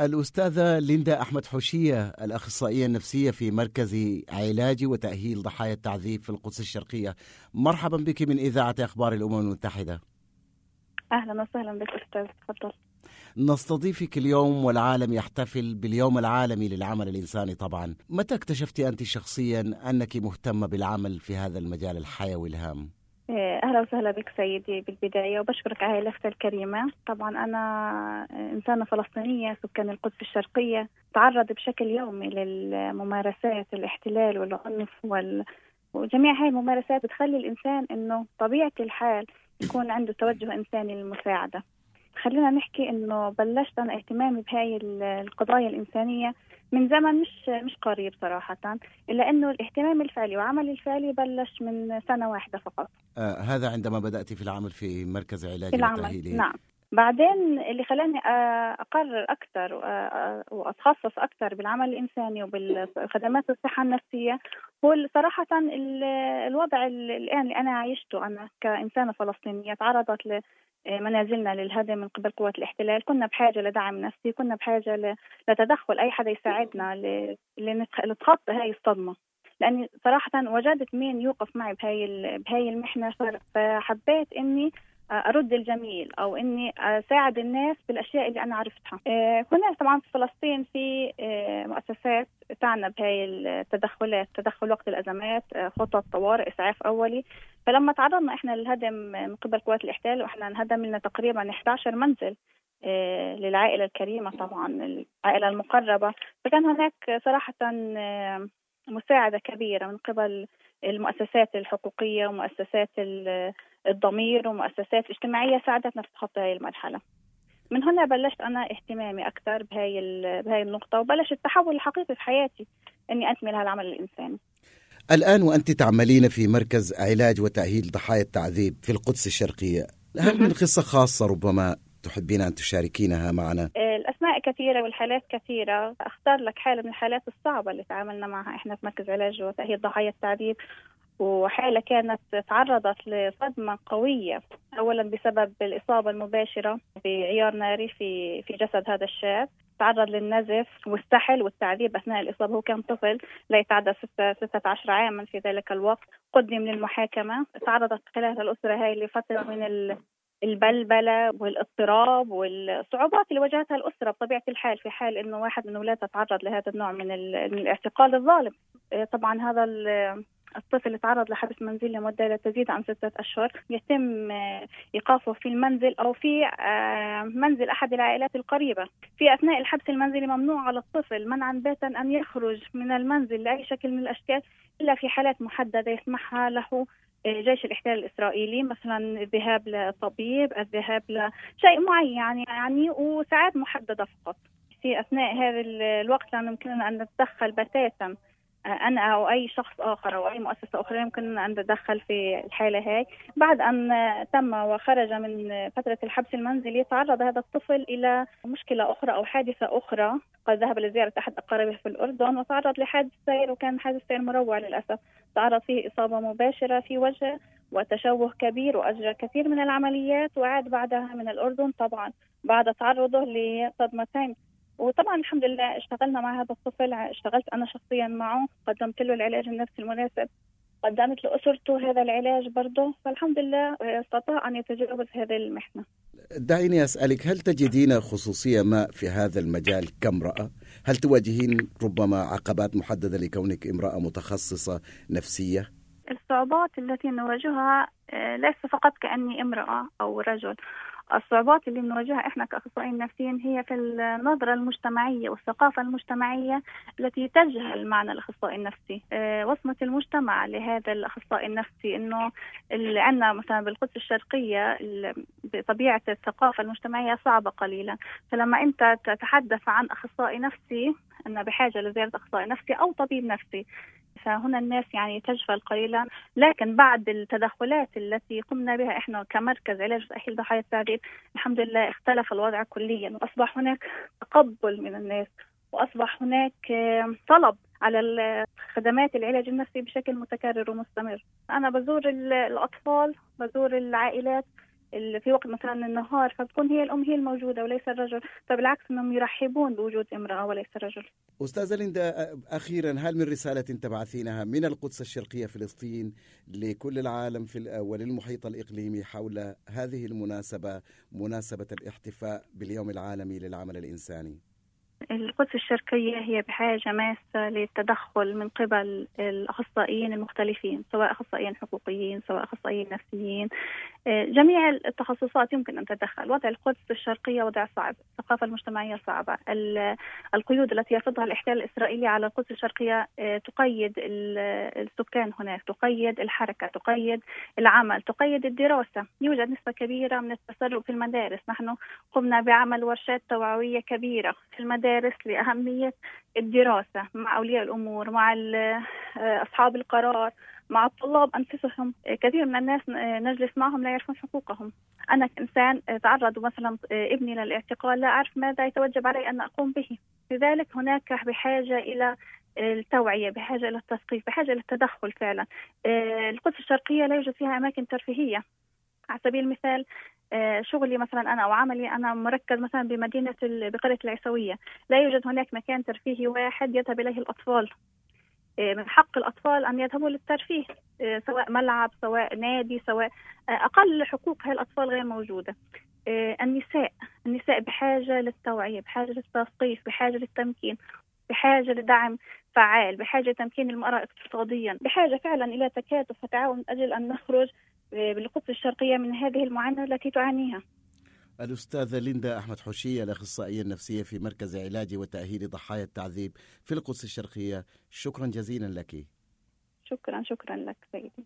الأستاذة ليندا أحمد حوشية الأخصائية النفسية في مركز علاج وتأهيل ضحايا التعذيب في القدس الشرقية. مرحبا بك من إذاعة أخبار الأمم المتحدة. أهلا وسهلا بك أستاذ تفضل. نستضيفك اليوم والعالم يحتفل باليوم العالمي للعمل الإنساني طبعا. متى اكتشفتي أنت شخصيا أنك مهتمة بالعمل في هذا المجال الحيوي الهام؟ إيه، أهلا وسهلا بك سيدي بالبداية وبشكرك على اللفته الكريمة. طبعا أنا إنسانة فلسطينية سكان القدس الشرقية تعرض بشكل يومي للممارسات الاحتلال والعنف وال... وجميع هاي الممارسات بتخلي الإنسان إنه طبيعة الحال يكون عنده توجه إنساني للمساعدة. خلينا نحكي إنه بلشت أنا اهتمامي بهاي القضايا الإنسانية من زمن مش مش قريب صراحة إلا إنه الاهتمام الفعلي وعملي الفعلي بلش من سنة واحدة فقط. آه هذا عندما بدأت في العمل في مركز علاج العمل وتأهيل نعم. بعدين اللي خلاني أقرر أكثر وأتخصص أكثر بالعمل الإنساني وبالخدمات الصحه النفسية هو صراحة الوضع الآن اللي أنا عايشته أنا كإنسانة فلسطينية تعرضت منازلنا للهدم من قبل قوات الاحتلال. كنا بحاجة لدعم نفسي كنا بحاجة لتدخل أي حدا يساعدنا لنتخطى هاي الصدمة. لأني صراحة وجدت مين يوقف معي بهاي بهاي المحنة. فحبيت إني أرد الجميل أو إني أساعد الناس بالأشياء اللي أنا عرفتها. هنا طبعا في فلسطين في مؤسسات تعنى بهاي التدخلات، تدخل وقت الأزمات، خطط طوارئ، إسعاف أولي، فلما تعرضنا إحنا للهدم من قبل قوات الإحتلال وإحنا انهدم لنا تقريبا 11 منزل للعائلة الكريمة طبعا العائلة المقربة فكان هناك صراحة مساعدة كبيرة من قبل المؤسسات الحقوقية ومؤسسات الضمير ومؤسسات اجتماعية ساعدتنا تتخطى هذه المرحلة. من هنا بلشت أنا اهتمامي أكثر بهاي بهاي النقطة وبلش التحول الحقيقي في حياتي إني اكمل هالعمل الإنساني. الآن وأنت تعملين في مركز علاج وتأهيل ضحايا التعذيب في القدس الشرقية هل من قصة خاصة ربما تحبين أن تشاركينها معنا؟ الأسماء كثيرة والحالات كثيرة أختار لك حالة من الحالات الصعبة اللي تعاملنا معها إحنا في مركز علاج وتأهيل ضحايا التعذيب وحالة كانت تعرضت لصدمة قوية أولا بسبب الإصابة المباشرة بعيار ناري في في جسد هذا الشاب. تعرض للنزف والسحل والتعذيب أثناء الإصابة. هو كان طفل لا يتعدى 16 عاما في ذلك الوقت. قدم للمحاكمة تعرضت خلال الأسرة هاي لفترة من البلبلة والاضطراب والصعوبات اللي واجهتها الأسرة بطبيعة الحال في حال إنه واحد من أولادها تعرض لهذا النوع من الاعتقال الظالم. طبعا هذا الطفل تعرض لحبس منزلي لمدة لا تزيد عن ستة أشهر يتم إيقافه في المنزل أو في منزل أحد العائلات القريبة. في أثناء الحبس المنزلي ممنوع على الطفل منعا باتا أن يخرج من المنزل لأي شكل من الأشكال إلا في حالات محددة يسمحها له جيش الاحتلال الإسرائيلي مثلا الذهاب لطبيب الذهاب لشيء معين يعني يعني وساعات محددة فقط. في أثناء هذا الوقت لا يمكننا أن نتدخل بتاتا أنا أو أي شخص آخر أو أي مؤسسة أخرى يمكن أن نتدخل في الحالة هاي. بعد أن تم وخرج من فترة الحبس المنزلي تعرض هذا الطفل إلى مشكلة أخرى أو حادثة أخرى. قد ذهب لزيارة أحد أقاربه في الأردن وتعرض لحادث سير وكان حادث سير مروع للأسف. تعرض فيه إصابة مباشرة في وجهه وتشوه كبير واجرى كثير من العمليات وعاد بعدها من الأردن طبعا. بعد تعرضه لصدمتين وطبعا الحمد لله اشتغلنا مع هذا الطفل اشتغلت أنا شخصيا معه قدمت له العلاج النفسي المناسب قدمت لأسرته هذا العلاج برضه فالحمد لله استطاع أن يتجاوز هذه المحنة دعيني أسألك هل تجدين خصوصية ما في هذا المجال كامرأة؟ هل تواجهين ربما عقبات محددة لكونك امرأة متخصصة نفسية؟ الصعوبات التي نواجهها ليس فقط كأني امرأة أو رجل الصعوبات اللي بنواجهها إحنا كأخصائيين نفسيين هي في النظرة المجتمعية والثقافة المجتمعية التي تجهل معنى الأخصائي النفسي، أه وصمة المجتمع لهذا الأخصائي النفسي إنه اللي عندنا مثلا بالقدس الشرقية بطبيعة الثقافة المجتمعية صعبة قليلا، فلما أنت تتحدث عن أخصائي نفسي أن بحاجة لزيارة أخصائي نفسي أو طبيب نفسي فهنا الناس يعني تجفل قليلا. لكن بعد التدخلات التي قمنا بها إحنا كمركز علاج وتاهيل ضحايا التعذيب الحمد لله اختلف الوضع كليا. وأصبح هناك تقبل من الناس. وأصبح هناك طلب على خدمات العلاج النفسي بشكل متكرر ومستمر. أنا بزور الأطفال بزور العائلات. في وقت مثلا النهار فبتكون هي الأم هي الموجودة وليس الرجل. فبالعكس أنهم يرحبون بوجود امرأة وليس رجل. أستاذة ليندا أخيرا هل من رسالة تبعثينها من القدس الشرقية فلسطين لكل العالم في وللمحيط الإقليمي حول هذه المناسبة مناسبة الاحتفاء باليوم العالمي للعمل الإنساني؟ القدس الشرقية هي بحاجة ماسة للتدخل من قبل الأخصائيين المختلفين سواء أخصائيين حقوقيين سواء أخصائيين نفسيين. آه، جميع التخصصات يمكن أن تتدخل. وضع القدس الشرقية وضع صعب الثقافة المجتمعية صعبة. القيود التي يفرضها الاحتلال الإسرائيلي على القدس الشرقية آه، تقيد السكان هناك تقيد الحركة تقيد العمل تقيد الدراسة. يوجد نسبة كبيرة من التسرب في المدارس. نحن قمنا بعمل ورشات توعوية كبيرة في المدارس. لأهمية الدراسة مع أولياء الأمور مع آه، أصحاب القرار مع الطلاب أنفسهم. كثير من الناس نجلس معهم لا يعرفون حقوقهم. أنا كإنسان تعرض مثلا ابني للاعتقال لا أعرف ماذا يتوجب علي أن أقوم به. لذلك هناك بحاجة إلى التوعية بحاجة إلى التثقيف بحاجة إلى التدخل فعلا. القدس الشرقية لا يوجد فيها أماكن ترفيهية. على سبيل المثال شغلي مثلا أنا أو عملي أنا مركز مثلا بمدينة بقرية العيسوية. لا يوجد هناك مكان ترفيهي واحد يذهب إليه الأطفال. آه، من حق الأطفال أن يذهبوا للترفيه آه، سواء ملعب سواء نادي سواء آه، أقل حقوق هاي الأطفال غير موجودة. النساء النساء بحاجة للتوعية بحاجة للتثقيف بحاجة للتمكين بحاجة لدعم فعال بحاجة لتمكين المرأة اقتصاديا بحاجة فعلا إلى تكاتف وتعاون من أجل أن نخرج بالقدس الشرقية من هذه المعاناة التي تعانيها. الأستاذة ليندا أحمد حوشية الأخصائية النفسية في مركز علاج وتأهيل ضحايا التعذيب في القدس الشرقية. شكرا جزيلا لك. شكرا شكرا لك سيدي.